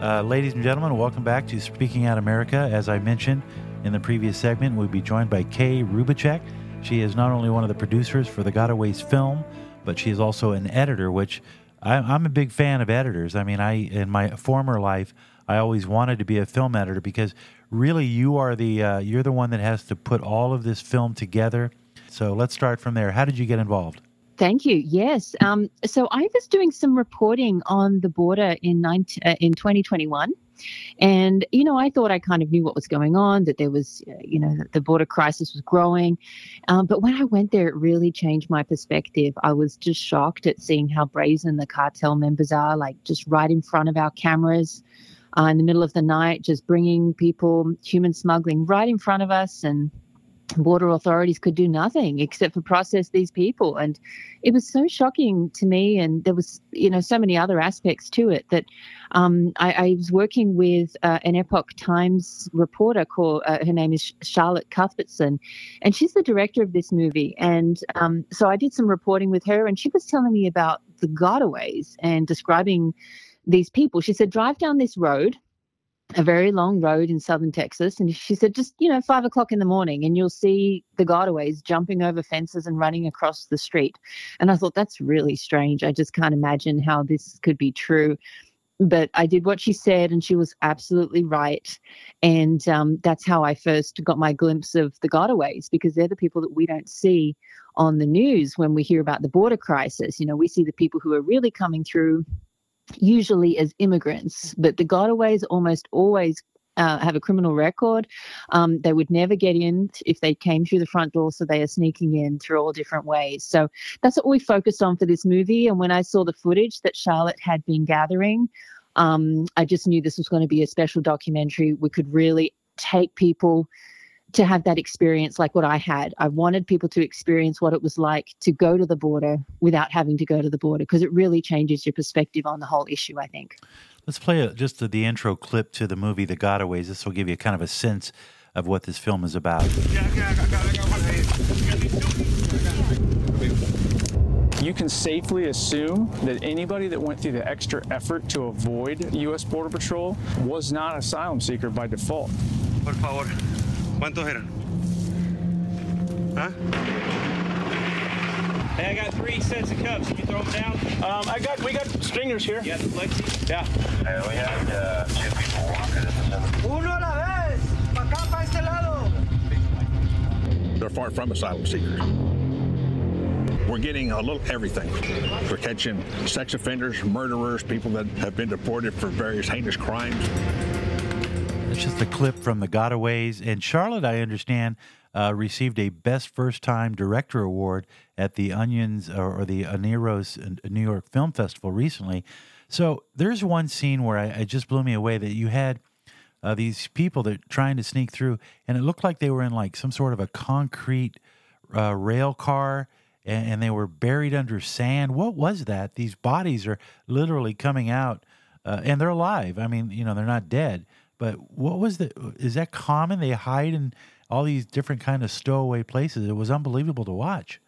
Uh, ladies and gentlemen, welcome back to Speaking Out America. As I mentioned in the previous segment, we'll be joined by Kay Rubacek. She is not only one of the producers for the Gotaways film, but she is also an editor, which I, I'm a big fan of editors. I mean, I in my former life, I always wanted to be a film editor because really you are the uh, you're the one that has to put all of this film together. So let's start from there. How did you get involved? Thank you. Yes. Um, so I was doing some reporting on the border in 19, uh, in 2021. And, you know, I thought I kind of knew what was going on, that there was, uh, you know, the border crisis was growing. Um, but when I went there, it really changed my perspective. I was just shocked at seeing how brazen the cartel members are, like just right in front of our cameras uh, in the middle of the night, just bringing people, human smuggling right in front of us. And border authorities could do nothing except for process these people. And it was so shocking to me and there was you know so many other aspects to it that um, I, I, was working with uh, an epoch times reporter called uh, her name is charlotte cuthbertson and she's the director of this movie. And um, so i did some reporting with her and she was telling me about the gotaways and describing these people. She said drive down this road a very long road in southern Texas. And she said, just, you know, five o'clock in the morning, and you'll see the gotaways jumping over fences and running across the street. And I thought, that's really strange. I just can't imagine how this could be true. But I did what she said, and she was absolutely right. And um, that's how I first got my glimpse of the gotaways, because they're the people that we don't see on the news when we hear about the border crisis. You know, we see the people who are really coming through usually as immigrants, but the gotaways almost always uh, have a criminal record. Um, they would never get in if they came through the front door, so they are sneaking in through all different ways. So that's what we focused on for this movie. And when I saw the footage that Charlotte had been gathering, um, I just knew this was going to be a special documentary. We could really take people to have that experience like what I had. I wanted people to experience what it was like to go to the border without having to go to the border because it really changes your perspective on the whole issue, I think. Let's play a, just the, the intro clip to the movie The Gotaways. This will give you kind of a sense of what this film is about. You can safely assume that anybody that went through the extra effort to avoid U.S. Border Patrol was not asylum seeker by default. Por favor. ¿Cuántos eran? Huh? Hey, I got three sets of cups. Can you throw them down? Um, I got, we got stringers here. Yeah, Lexi? Yeah. Hey, we had uh, two people walking Uno a la vez. Pa acá, pa este lado. They're far from asylum seekers. We're getting a little everything. We're catching sex offenders, murderers, people that have been deported for various heinous crimes. It's just a clip from the Gotaways. And Charlotte, I understand, uh, received a Best First Time Director Award at the Onions or, or the Oniros New York Film Festival recently. So there's one scene where I, it just blew me away that you had uh, these people that trying to sneak through, and it looked like they were in like some sort of a concrete uh, rail car. And, and they were buried under sand. What was that? These bodies are literally coming out, uh, and they're alive. I mean, you know, they're not dead but what was the? Is that common? They hide in all these different kind of stowaway places. It was unbelievable to watch.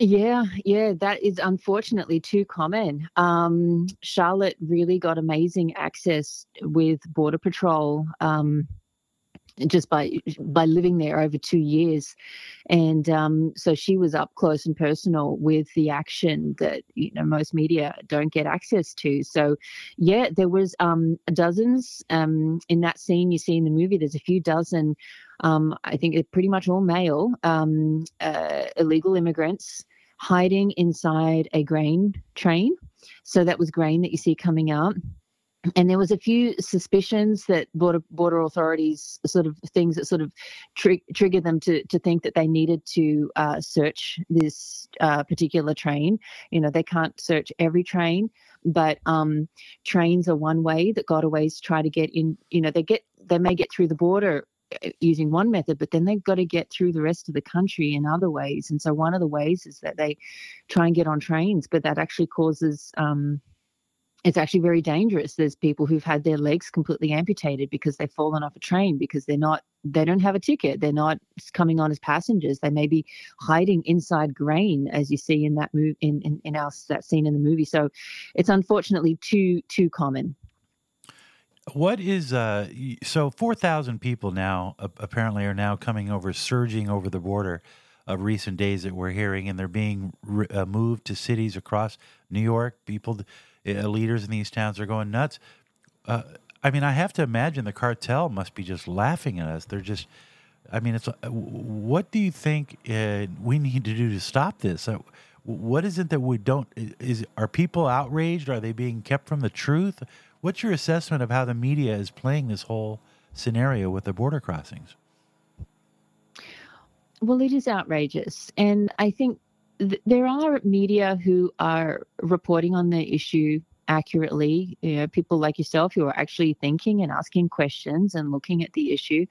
Yeah, yeah, that is unfortunately too common. Um, Charlotte really got amazing access with Border Patrol. Um, just by by living there over two years, and um, so she was up close and personal with the action that you know most media don't get access to. So, yeah, there was um, dozens um, in that scene you see in the movie. There's a few dozen. Um, I think pretty much all male um, uh, illegal immigrants hiding inside a grain train. So that was grain that you see coming out and there was a few suspicions that border border authorities sort of things that sort of tri- triggered them to to think that they needed to uh, search this uh, particular train. You know, they can't search every train, but um, trains are one way that gotaways try to get in. You know, they get they may get through the border uh, using one method, but then they've got to get through the rest of the country in other ways. And so one of the ways is that they try and get on trains, but that actually causes um, it's actually very dangerous. There's people who've had their legs completely amputated because they've fallen off a train because they're not they don't have a ticket. They're not coming on as passengers. They may be hiding inside grain, as you see in that move in, in, in our that scene in the movie. So it's unfortunately too too common. What is uh? So four thousand people now apparently are now coming over, surging over the border of recent days that we're hearing, and they're being re- uh, moved to cities across New York. People, leaders in these towns are going nuts. Uh, I mean, I have to imagine the cartel must be just laughing at us. They're just, I mean, it's. uh, What do you think uh, we need to do to stop this? Uh, what is it that we don't? Is are people outraged? Are they being kept from the truth? What's your assessment of how the media is playing this whole scenario with the border crossings? Well, it is outrageous. And I think th- there are media who are reporting on the issue accurately. You know, people like yourself who are actually thinking and asking questions and looking at the issue.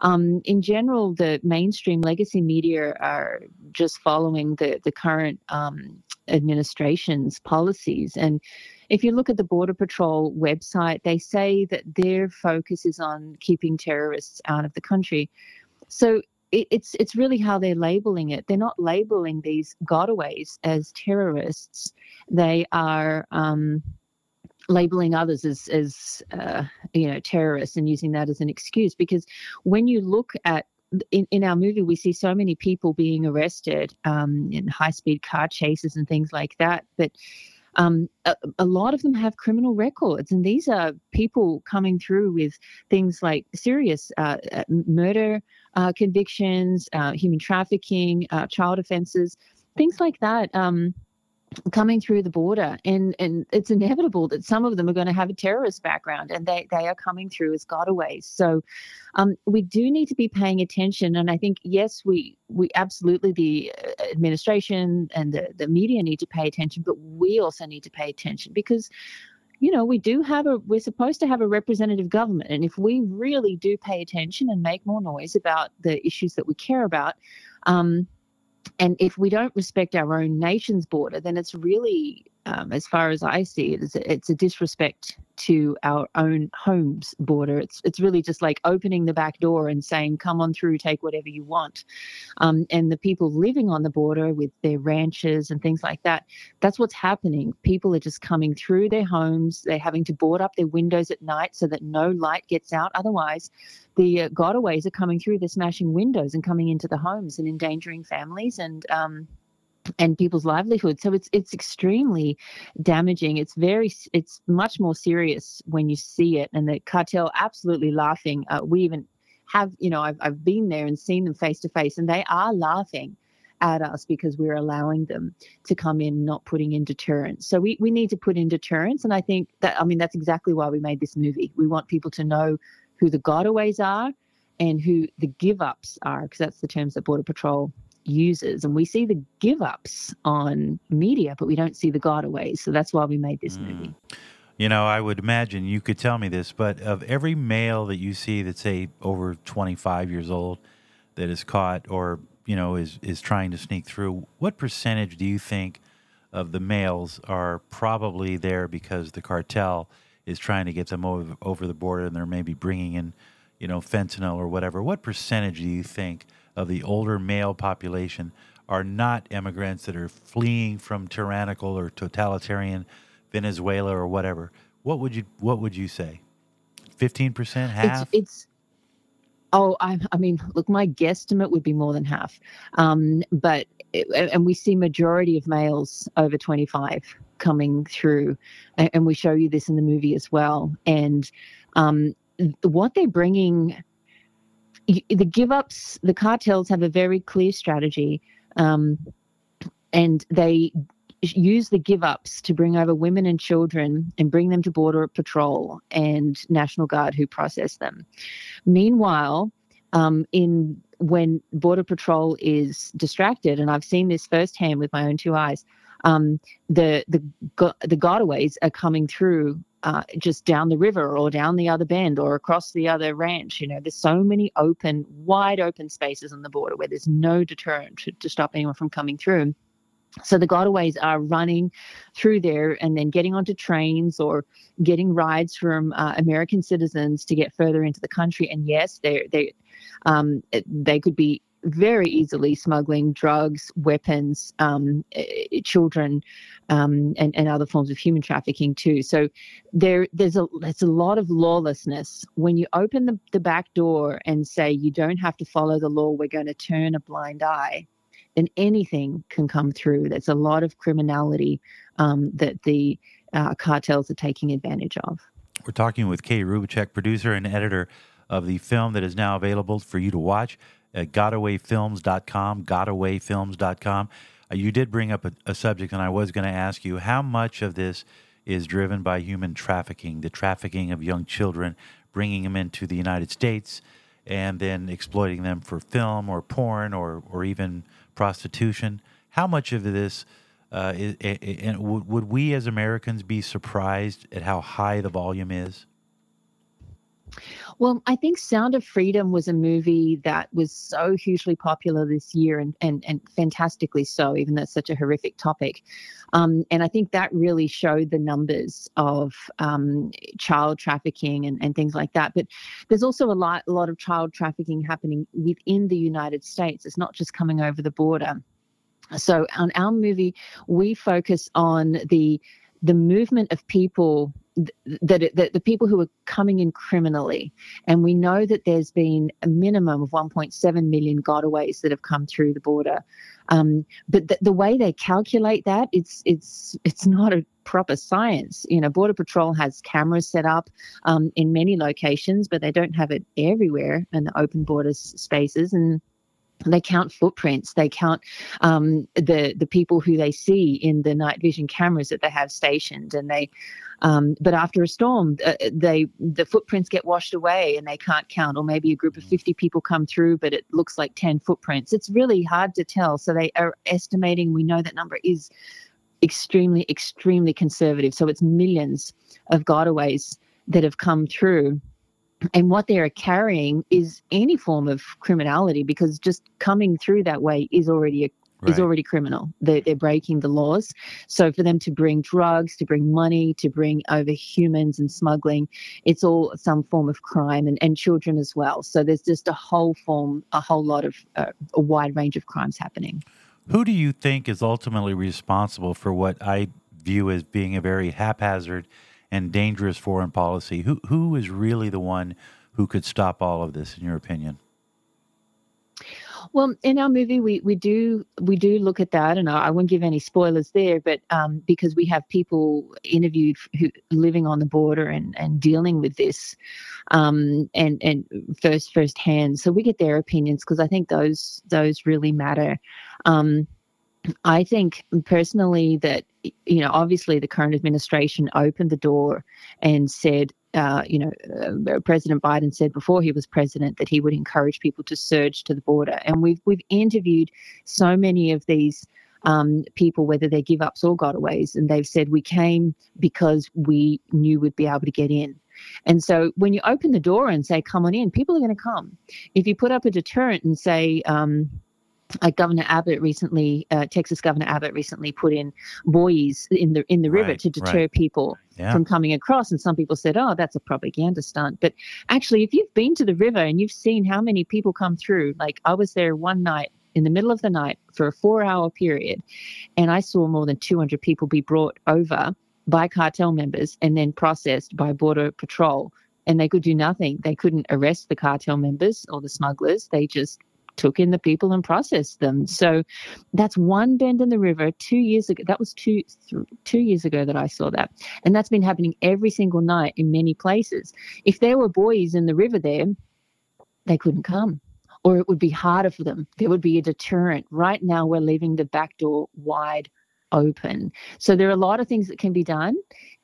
Um, in general, the mainstream legacy media are just following the, the current um, administration's policies. And if you look at the Border Patrol website, they say that their focus is on keeping terrorists out of the country. So it, it's it's really how they're labeling it. They're not labeling these gotaways as terrorists. They are um, labeling others as as uh, you know terrorists and using that as an excuse. Because when you look at in, in our movie, we see so many people being arrested um, in high speed car chases and things like that. But um, a, a, lot of them have criminal records, and these are people coming through with things like serious uh, uh murder uh, convictions, uh, human trafficking, uh, child offences, things like that. Um, coming through the border and and it's inevitable that some of them are going to have a terrorist background and they they are coming through as gotaways. So um, we do need to be paying attention and i think yes we we absolutely the uh, administration and the, the media need to pay attention but we also need to pay attention because you know we do have a we're supposed to have a representative government and if we really do pay attention and make more noise about the issues that we care about um, and if we don't respect our own nation's border, then it's really, um, as far as I see it, it's a, it's a disrespect to our own home's border. It's it's really just like opening the back door and saying, "Come on through, take whatever you want." Um, and the people living on the border with their ranches and things like that, that's what's happening. People are just coming through their homes. They're having to board up their windows at night so that no light gets out. Otherwise, the uh, gotaways are coming through. They're smashing windows and coming into the homes and endangering families and um, and people's livelihood. So it's it's extremely damaging. It's very it's much more serious when you see it. And the cartel absolutely laughing. Uh, we even have you know I've I've been there and seen them face to face, and they are laughing at us because we're allowing them to come in, not putting in deterrence. So we, we need to put in deterrence. And I think that, I mean, that's exactly why we made this movie. We want people to know who the gotaways are and who the give ups are, because that's the terms that Border Patrol uses. And we see the give ups on media, but we don't see the gotaways. So that's why we made this mm. movie. You know, I would imagine you could tell me this, but of every male that you see that's say over 25 years old that is caught or, you know, is is trying to sneak through, what percentage do you think of the males are probably there because the cartel is trying to get them over, over the border and they're maybe bringing in, you know, fentanyl or whatever? What percentage do you think of the older male population are not immigrants that are fleeing from tyrannical or totalitarian Venezuela or whatever. What would you What would you say? Fifteen percent, half? It's, it's oh, I, I mean, look, my guesstimate would be more than half. Um, but and we see majority of males over twenty five coming through, and we show you this in the movie as well. And um, what they're bringing the give ups, the cartels have a very clear strategy, um, and they use the give ups to bring over women and children and bring them to Border Patrol and National Guard who process them. Meanwhile, um, in when Border Patrol is distracted, and I've seen this firsthand with my own two eyes, um, the the the gotaways are coming through uh, just down the river or down the other bend or across the other ranch. You know, there's so many open, wide open spaces on the border where there's no deterrent to, to stop anyone from coming through. So the gotaways are running through there and then getting onto trains or getting rides from uh, American citizens to get further into the country. And yes, they they um, they could be very easily smuggling drugs, weapons, um, eh, children, um, and, and other forms of human trafficking too. So there there's a there's a lot of lawlessness. When you open the, the back door and say you don't have to follow the law, we're going to turn a blind eye, then anything can come through. There's a lot of criminality um, that the uh, cartels are taking advantage of. We're talking with Kay Rubacek, producer and editor of the film that is now available for you to watch at gotawayfilms.com, gotawayfilms.com. Uh, you did bring up a, a subject, and I was going to ask you how much of this is driven by human trafficking, the trafficking of young children, bringing them into the United States, and then exploiting them for film or porn or, or even prostitution. How much of this uh, is, and would we as Americans be surprised at how high the volume is? Well, I think Sound of Freedom was a movie that was so hugely popular this year and, and, and fantastically so, even though it's such a horrific topic. Um, and I think that really showed the numbers of um, child trafficking and, and things like that. But there's also a lot, a lot of child trafficking happening within the United States. It's not just coming over the border. So on our movie, we focus on the the movement of people that, that the people who are coming in criminally, and we know that there's been a minimum of 1.7 million gotaways that have come through the border. Um, but the, the way they calculate that, it's it's it's not a proper science. You know, Border Patrol has cameras set up um, in many locations, but they don't have it everywhere in the open border spaces and they count footprints. They count um, the the people who they see in the night vision cameras that they have stationed. And they um, but after a storm uh, they the footprints get washed away and they can't count. Or maybe a group of 50 people come through but it looks like 10 footprints. It's really hard to tell. So they are estimating we know that number is extremely extremely conservative. So it's millions of gotaways that have come through and what they're carrying is any form of criminality because just coming through that way is already a Right. is already criminal. They're, they're breaking the laws. So for them to bring drugs, to bring money, to bring over humans and smuggling, it's all some form of crime and, and children as well. So there's just a whole form, a whole lot of, uh, a wide range of crimes happening. Who do you think is ultimately responsible for what I view as being a very haphazard and dangerous foreign policy. Who who is really the one who could stop all of this, in your opinion? Well, in our movie, we, we do we do look at that, and I, I won't give any spoilers there, but um, because we have people interviewed who living on the border and, and dealing with this, um, and and first firsthand, so we get their opinions because I think those those really matter. Um, I think personally that you know obviously the current administration opened the door and said uh, you know uh, President Biden said before he was president that he would encourage people to surge to the border. And we've we've interviewed so many of these um, people whether they're give ups or gotaways and they've said we came because we knew we'd be able to get in. And so when you open the door and say come on in people are going to come. If you put up a deterrent and say um, uh, Governor Abbott recently, uh, Texas Governor Abbott recently put in buoys in the in the river right, to deter right. people yeah. from coming across. And some people said, "Oh, that's a propaganda stunt." But actually, if you've been to the river and you've seen how many people come through, like I was there one night in the middle of the night for a four-hour period, and I saw more than 200 people be brought over by cartel members and then processed by Border Patrol. And they could do nothing. They couldn't arrest the cartel members or the smugglers. They just took in the people and processed them. So that's one bend in the river. Two years ago, that was two th- two years ago that I saw that, and that's been happening every single night in many places. If there were buoys in the river there, they couldn't come. Or it would be harder for them. There would be a deterrent. Right now, we're leaving the back door wide open. So there are a lot of things that can be done.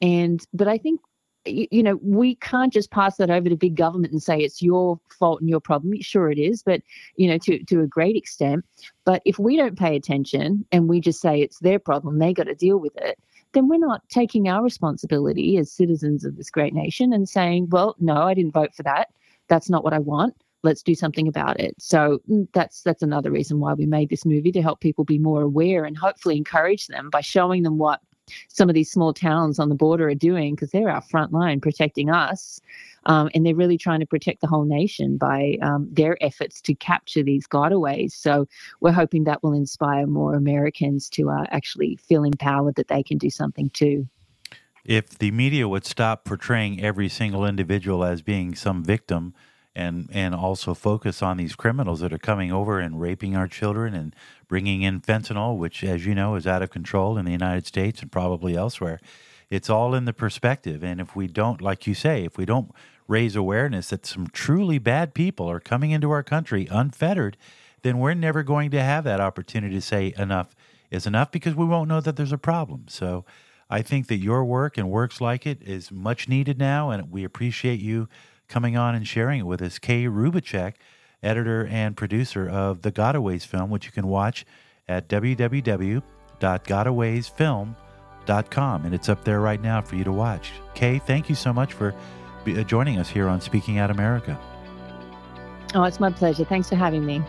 And, but I think you know, we can't just pass that over to big government and say it's your fault and your problem. Sure, it is, but you know, to to a great extent. But if we don't pay attention and we just say it's their problem, they got to deal with it, then we're not taking our responsibility as citizens of this great nation and saying, well, no, I didn't vote for that. That's not what I want. Let's do something about it. So mm, that's that's another reason why we made this movie to help people be more aware and hopefully encourage them by showing them what some of these small towns on the border are doing because they're our front line protecting us. Um, and they're really trying to protect the whole nation by um, their efforts to capture these gotaways. So we're hoping that will inspire more Americans to uh, actually feel empowered that they can do something too. If the media would stop portraying every single individual as being some victim and and also focus on these criminals that are coming over and raping our children and bringing in fentanyl, which, as you know, is out of control in the United States and probably elsewhere. It's all in the perspective, and if we don't, like you say, if we don't raise awareness that some truly bad people are coming into our country unfettered, then we're never going to have that opportunity to say enough is enough because we won't know that there's a problem. So. I think that your work and works like it is much needed now, and we appreciate you coming on and sharing it with us. Kay Rubacek, editor and producer of the Gotaways film, which you can watch at www.gotawaysfilm.com. And it's up there right now for you to watch. Kay, thank you so much for uh, joining us here on Speaking Out America. Oh, it's my pleasure. Thanks for having me.